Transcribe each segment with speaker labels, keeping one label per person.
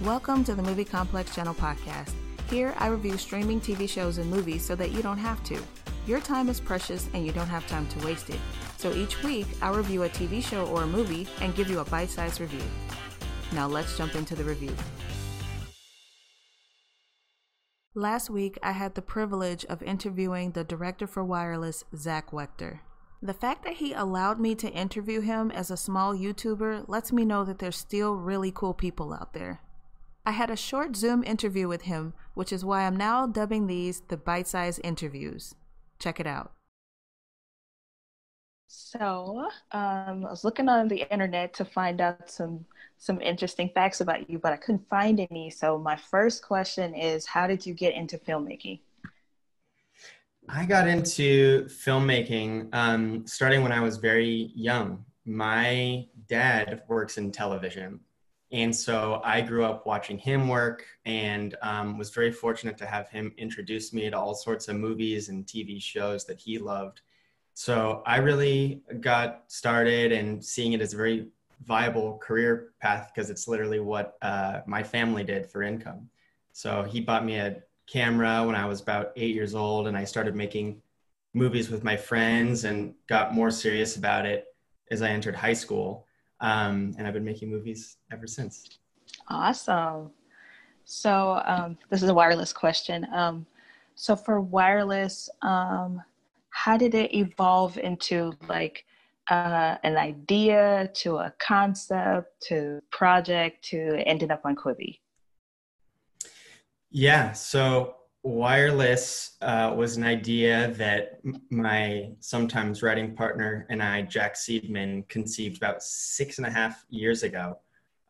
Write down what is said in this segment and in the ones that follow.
Speaker 1: Welcome to the Movie Complex Channel podcast. Here, I review streaming TV shows and movies so that you don't have to. Your time is precious and you don't have time to waste it. So each week, I'll review a TV show or a movie and give you a bite sized review. Now let's jump into the review. Last week, I had the privilege of interviewing the director for Wireless, Zach Wechter. The fact that he allowed me to interview him as a small YouTuber lets me know that there's still really cool people out there. I had a short Zoom interview with him, which is why I'm now dubbing these the bite sized interviews. Check it out. So, um, I was looking on the internet to find out some some interesting facts about you, but I couldn't find any. So, my first question is, how did you get into filmmaking?
Speaker 2: I got into filmmaking um, starting when I was very young. My dad works in television, and so I grew up watching him work and um, was very fortunate to have him introduce me to all sorts of movies and TV shows that he loved. So I really got started and seeing it as a very viable career path because it's literally what uh, my family did for income. So he bought me a camera when I was about eight years old and I started making movies with my friends and got more serious about it as I entered high school. Um, and I've been making movies ever since.
Speaker 1: Awesome. So um, this is a wireless question. Um, so for wireless, um, how did it evolve into like uh, an idea to a concept to project to ending up on Quibi?
Speaker 2: Yeah. So wireless uh, was an idea that my sometimes writing partner and I, Jack Seidman, conceived about six and a half years ago.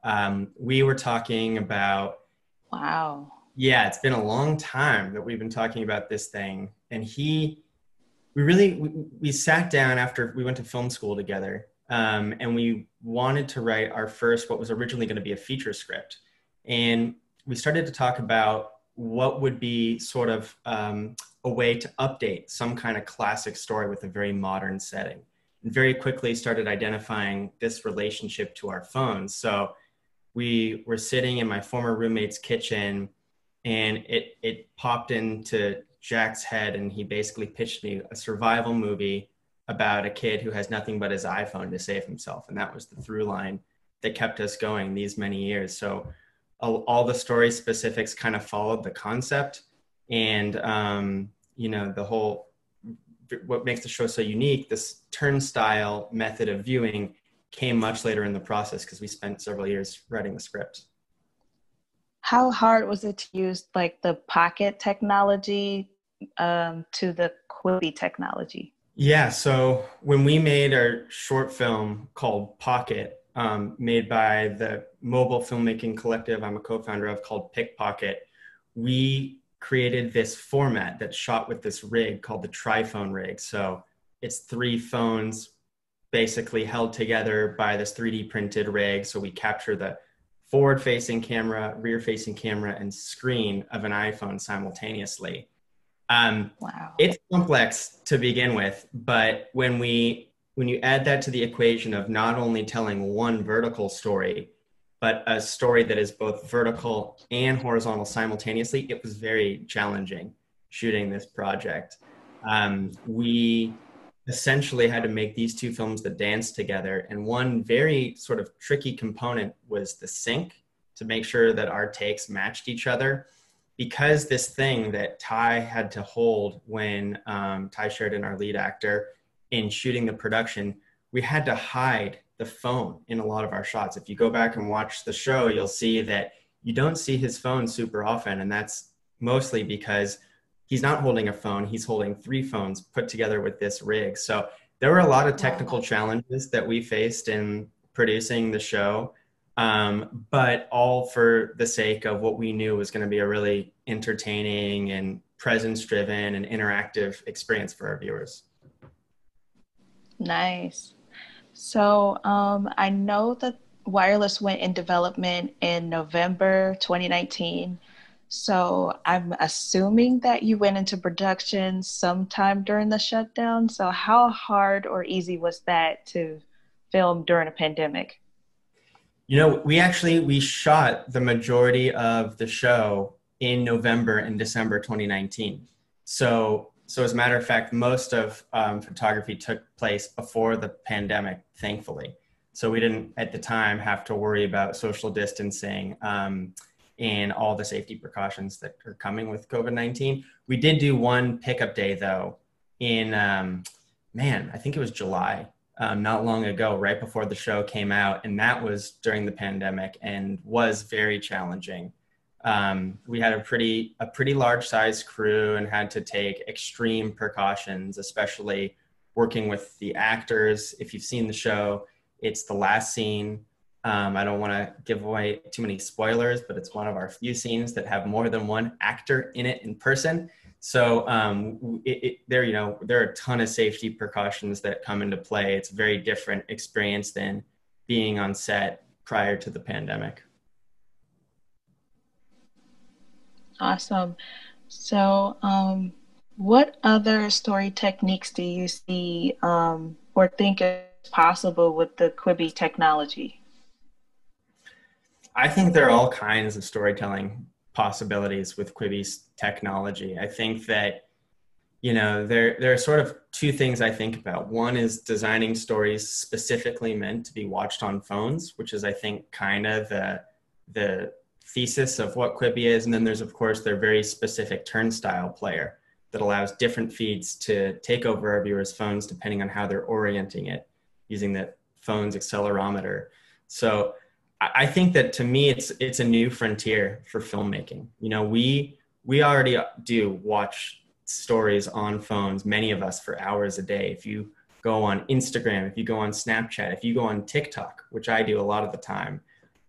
Speaker 2: Um, we were talking about.
Speaker 1: Wow.
Speaker 2: Yeah, it's been a long time that we've been talking about this thing. And he, we really, we, we sat down after we went to film school together um, and we wanted to write our first, what was originally going to be a feature script. And we started to talk about what would be sort of um, a way to update some kind of classic story with a very modern setting? And very quickly started identifying this relationship to our phones so we were sitting in my former roommate's kitchen and it it popped into jack's head and he basically pitched me a survival movie about a kid who has nothing but his iphone to save himself. And that was the through line that kept us going these many years. So all, all the story specifics kind of followed the concept. And um, you know the whole what makes the show so unique this turnstile method of viewing came much later in the process because we spent several years writing the script.
Speaker 1: How hard was it to use like the pocket technology um, to the quibi technology?
Speaker 2: Yeah so when we made our short film called pocket um, made by the mobile filmmaking collective I'm a co founder of called Pickpocket, we created this format that's shot with this rig called the TriPhone rig. So it's three phones basically held together by this 3D printed rig. So we capture the forward facing camera, rear facing camera, and screen of an iPhone simultaneously. Um, wow. It's complex to begin with, but when we when you add that to the equation of not only telling one vertical story, but a story that is both vertical and horizontal simultaneously, it was very challenging shooting this project. Um, we essentially had to make these two films that dance together. And one very sort of tricky component was the sync to make sure that our takes matched each other. Because this thing that Tye had to hold when um, Tye Sheridan, our lead actor, in shooting the production, we had to hide the phone in a lot of our shots. If you go back and watch the show, you'll see that you don't see his phone super often. And that's mostly because he's not holding a phone, he's holding three phones put together with this rig. So there were a lot of technical challenges that we faced in producing the show, um, but all for the sake of what we knew was going to be a really entertaining and presence driven and interactive experience for our viewers.
Speaker 1: Nice. So um, I know that wireless went in development in November 2019. So I'm assuming that you went into production sometime during the shutdown. So how hard or easy was that to film during a pandemic?
Speaker 2: You know, we actually we shot the majority of the show in November and December 2019. So so as a matter of fact, most of um, photography took place before the pandemic, thankfully. So we didn't at the time have to worry about social distancing um, and all the safety precautions that are coming with COVID 19. We did do one pickup day though in, um, man, I think it was July, um, not long ago, right before the show came out. And that was during the pandemic and was very challenging. Um, we had a pretty a pretty large size crew and had to take extreme precautions, especially working with the actors. If you've seen the show, it's the last scene. Um, I don't want to give away too many spoilers, but it's one of our few scenes that have more than one actor in it in person. So um, it, it, there, you know, there are a ton of safety precautions that come into play. It's a very different experience than being on set prior to the pandemic.
Speaker 1: Awesome. So, um, what other story techniques do you see um, or think is possible with the Quibi technology?
Speaker 2: I think there are all kinds of storytelling possibilities with Quibi's technology. I think that you know there there are sort of two things I think about. One is designing stories specifically meant to be watched on phones, which is I think kind of the the thesis of what Quibi is, and then there's of course their very specific turnstile player that allows different feeds to take over our viewers' phones depending on how they're orienting it using the phone's accelerometer. So I think that to me, it's it's a new frontier for filmmaking. You know, we we already do watch stories on phones, many of us for hours a day. If you go on Instagram, if you go on Snapchat, if you go on TikTok, which I do a lot of the time,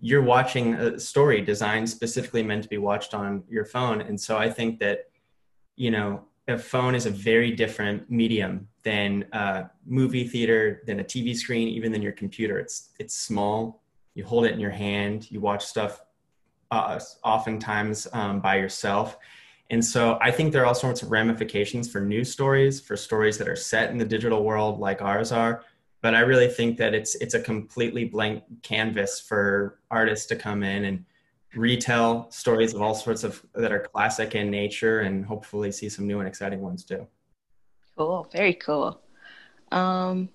Speaker 2: you're watching a story designed specifically meant to be watched on your phone. And so I think that, you know, a phone is a very different medium than a movie theater, than a TV screen, even than your computer. It's it's small. You hold it in your hand. You watch stuff uh, oftentimes um, by yourself. And so I think there are all sorts of ramifications for news stories, for stories that are set in the digital world like ours are. But I really think that it's it's a completely blank canvas for artists to come in and retell stories of all sorts of that are classic in nature and hopefully see some new and exciting ones too.
Speaker 1: Cool, very cool. Um,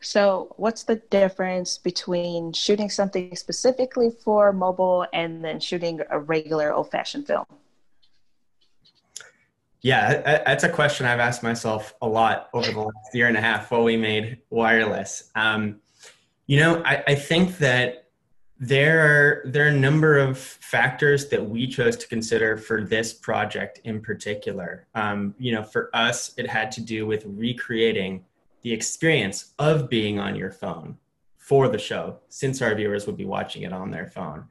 Speaker 1: so, what's the difference between shooting something specifically for mobile and then shooting a regular old fashioned film?
Speaker 2: Yeah, that's a question I've asked myself a lot over the last year and a half while we made wireless. Um, you know, I, I think that there are there are a number of factors that we chose to consider for this project in particular. Um, you know, for us, it had to do with recreating the experience of being on your phone for the show, since our viewers would be watching it on their phone.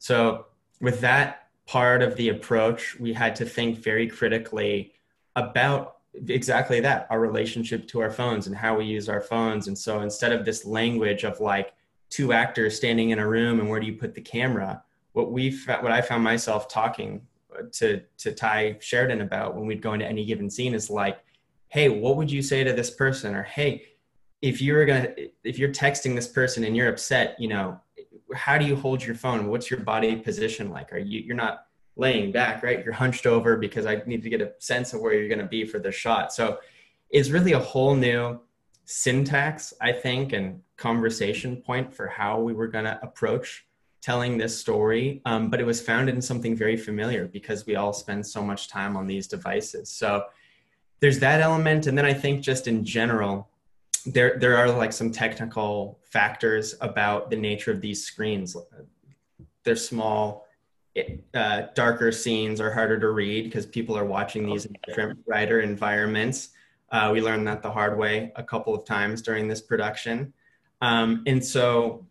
Speaker 2: So, with that part of the approach, we had to think very critically about exactly that our relationship to our phones and how we use our phones. And so, instead of this language of like two actors standing in a room and where do you put the camera what we what i found myself talking to to tye sheridan about when we'd go into any given scene is like hey what would you say to this person or hey if you're gonna if you're texting this person and you're upset you know how do you hold your phone what's your body position like are you you're not laying back right you're hunched over because i need to get a sense of where you're going to be for the shot so it's really a whole new syntax, I think, and conversation point for how we were going to approach telling this story. Um, but it was founded in something very familiar because we all spend so much time on these devices. So there's that element. And then I think just in general, there, there are like some technical factors about the nature of these screens. They're small, uh, darker scenes are harder to read because people are watching these in different brighter environments. Uh, we learned that the hard way a couple of times during this production. Um, and so,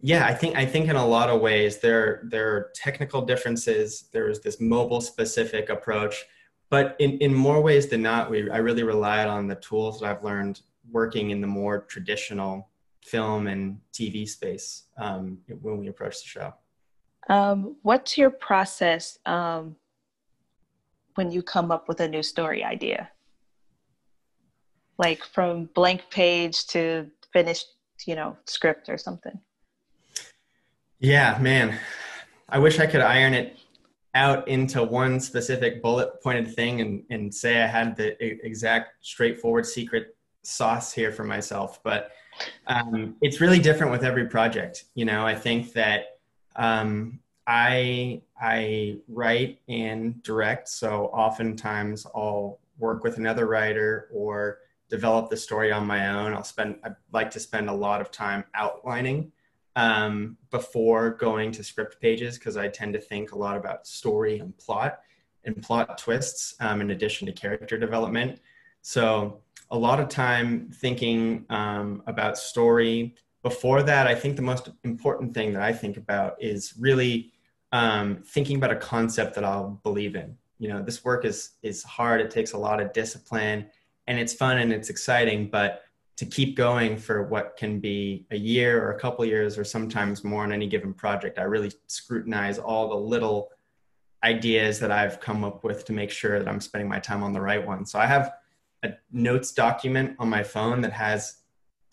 Speaker 2: yeah, I think I think in a lot of ways there there are technical differences. There is this mobile specific approach, but in, in more ways than not, we I really relied on the tools that I've learned working in the more traditional film and TV space um, when we approach the show.
Speaker 1: Um, what's your process um, when you come up with a new story idea? like from blank page to finished you know script or something
Speaker 2: Yeah, man. I wish I could iron it out into one specific bullet pointed thing and, and say I had the exact straightforward secret sauce here for myself. But um, it's really different with every project. You know, I think that um, I I write and direct, so oftentimes I'll work with another writer or develop the story on my own. I'll spend I like to spend a lot of time outlining um, before going to script pages because I tend to think a lot about story and plot and plot twists um, in addition to character development. So a lot of time thinking um, about story. Before that, I think the most important thing that I think about is really um, thinking about a concept that I'll believe in. You know, this work is is hard. It takes a lot of discipline, and it's fun and it's exciting. But to keep going for what can be a year or a couple years or sometimes more on any given project. I really scrutinize all the little ideas that I've come up with to make sure that I'm spending my time on the right one. So I have a notes document on my phone that has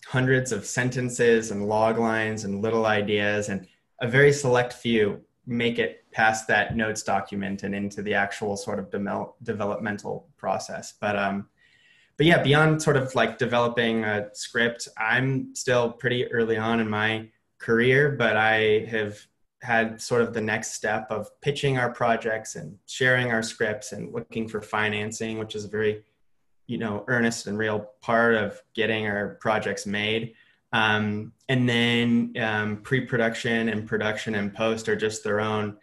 Speaker 2: hundreds of sentences and log lines and little ideas and a very select few make it past that notes document and into the actual sort of de- developmental process. But um, but yeah, beyond sort of like developing a script, I'm still pretty early on in my career, but I have had sort of the next step of pitching our projects and sharing our scripts and looking for financing, which is a very, you know, earnest and real part of getting our projects made. Um, and then um, pre-production and production and post are just their own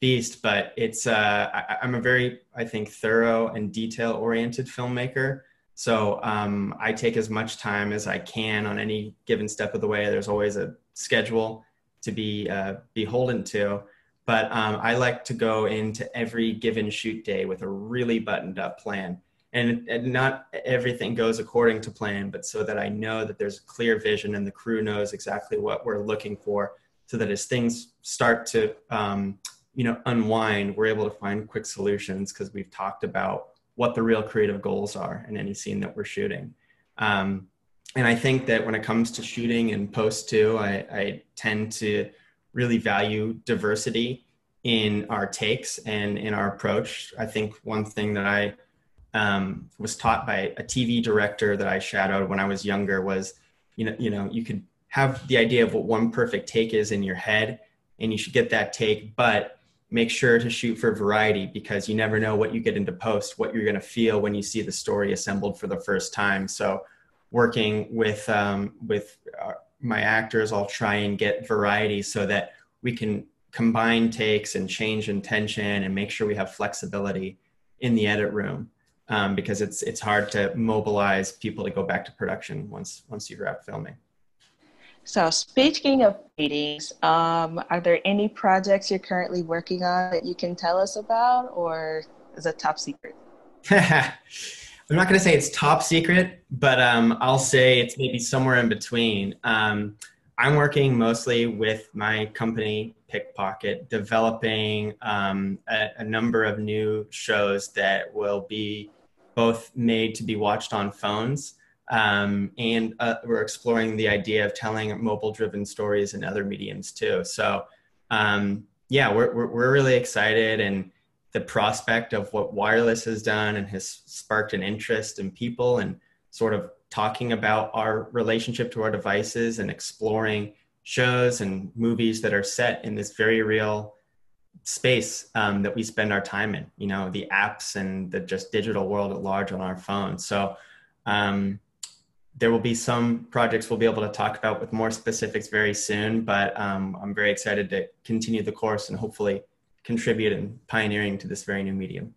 Speaker 2: beast. But it's uh, I, I'm a very, I think, thorough and detail-oriented filmmaker. So um, I take as much time as I can on any given step of the way. There's always a schedule to be uh, beholden to, but um, I like to go into every given shoot day with a really buttoned up plan. And, and not everything goes according to plan, but so that I know that there's a clear vision and the crew knows exactly what we're looking for, so that as things start to um, you know unwind, we're able to find quick solutions because we've talked about what the real creative goals are in any scene that we're shooting. Um, and I think that when it comes to shooting and post too, I, I tend to really value diversity in our takes and in our approach. I think one thing that I um, was taught by a TV director that I shadowed when I was younger was, you know, you know, you could have the idea of what one perfect take is in your head, and you should get that take, but make sure to shoot for variety because you never know what you get into post, what you're going to feel when you see the story assembled for the first time. So, working with um, with uh, my actors, I'll try and get variety so that we can combine takes and change intention and make sure we have flexibility in the edit room um, because it's it's hard to mobilize people to go back to production once once you wrap filming.
Speaker 3: So, speaking of meetings, um, are there any projects you're currently working on that you can tell us about, or is it top secret?
Speaker 2: I'm not going to say it's top secret, but um, I'll say it's maybe somewhere in between. Um, I'm working mostly with my company, Pickpocket, developing um, a, a number of new shows that will be both made to be watched on phones um, and uh, we're exploring the idea of telling mobile driven stories in other mediums too. So, um, yeah, we're, we're, we're, really excited. And the prospect of what wireless has done and has sparked an interest in people and sort of talking about our relationship to our devices and exploring shows and movies that are set in this very real space um, that we spend our time in, you know, the apps and the just digital world at large on our phones. So, um, there will be some projects we'll be able to talk about with more specifics very soon, but um, I'm very excited to continue the course and hopefully contribute and pioneering to this very new medium.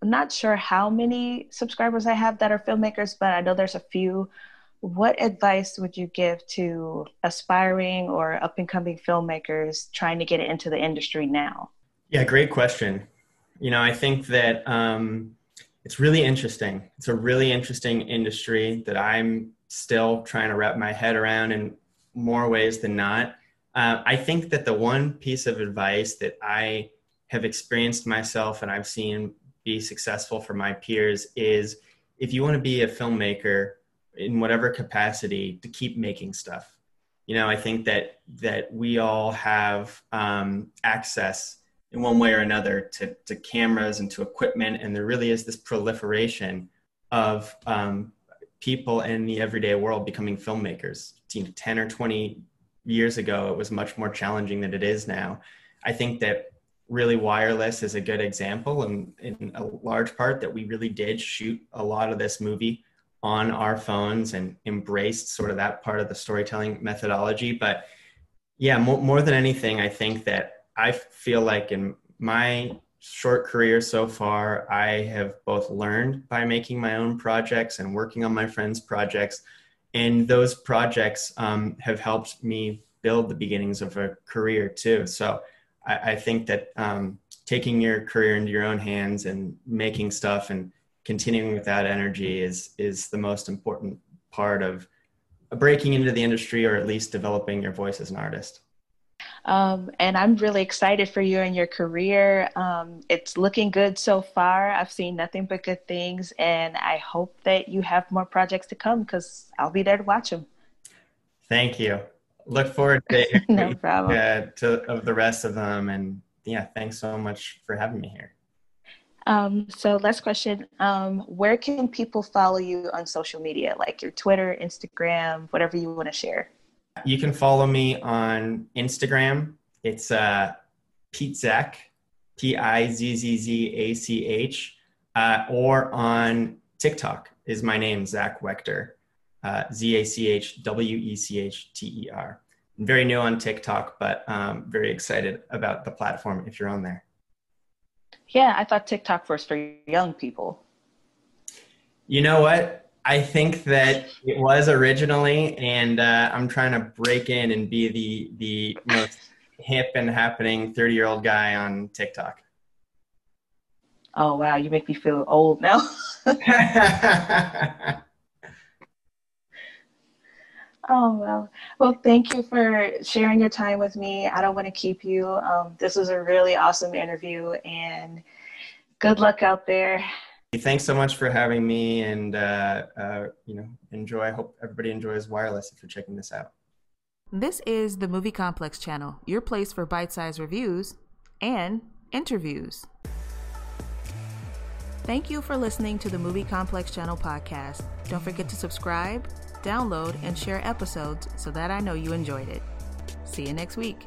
Speaker 3: I'm not sure how many subscribers I have that are filmmakers, but I know there's a few. What advice would you give to aspiring or up and coming filmmakers trying to get into the industry now?
Speaker 2: Yeah, great question. You know, I think that um, it's really interesting. It's a really interesting industry that I'm still trying to wrap my head around in more ways than not. Uh, I think that the one piece of advice that I have experienced myself and I've seen be successful for my peers is if you want to be a filmmaker in whatever capacity, to keep making stuff. You know, I think that that we all have um, access in one way or another to, to cameras and to equipment, and there really is this proliferation of um, people in the everyday world becoming filmmakers. 10 or 20 years ago, it was much more challenging than it is now. I think that really wireless is a good example, and in a large part that we really did shoot a lot of this movie on our phones and embraced sort of that part of the storytelling methodology. But yeah, more, more than anything, I think that I feel like in my short career so far, I have both learned by making my own projects and working on my friends' projects. And those projects um, have helped me build the beginnings of a career too. So I, I think that um, taking your career into your own hands and making stuff and continuing with that energy is is the most important part of breaking into the industry or at least developing your voice as an artist.
Speaker 3: Um, and I'm really excited for you and your career. Um, it's looking good so far. I've seen nothing but good things, and I hope that you have more projects to come because I'll be there to watch them.
Speaker 2: Thank you. Look forward to,
Speaker 3: no problem.
Speaker 2: Uh, to of the rest of them, and yeah, thanks so much for having me here.
Speaker 3: Um, so last question, um, where can people follow you on social media, like your Twitter, Instagram, whatever you want to share?
Speaker 2: You can follow me on Instagram. It's uh, Pete Zach, P I Z Z Z A C H, uh, or on TikTok is my name, Zach Wechter, uh, Z A C H W E C H T E R. I'm very new on TikTok, but um, very excited about the platform if you're on there.
Speaker 3: Yeah, I thought TikTok was for young people.
Speaker 2: You know what? I think that it was originally, and uh, I'm trying to break in and be the the most hip and happening 30 year old guy on TikTok.
Speaker 3: Oh wow, you make me feel old now. oh well, well, thank you for sharing your time with me. I don't want to keep you. Um, this was a really awesome interview, and good luck out there.
Speaker 2: Thanks so much for having me, and uh, uh, you know, enjoy. I hope everybody enjoys wireless if you're checking this out.
Speaker 1: This is the Movie Complex channel, your place for bite-sized reviews and interviews. Thank you for listening to the Movie Complex channel podcast. Don't forget to subscribe, download, and share episodes so that I know you enjoyed it. See you next week.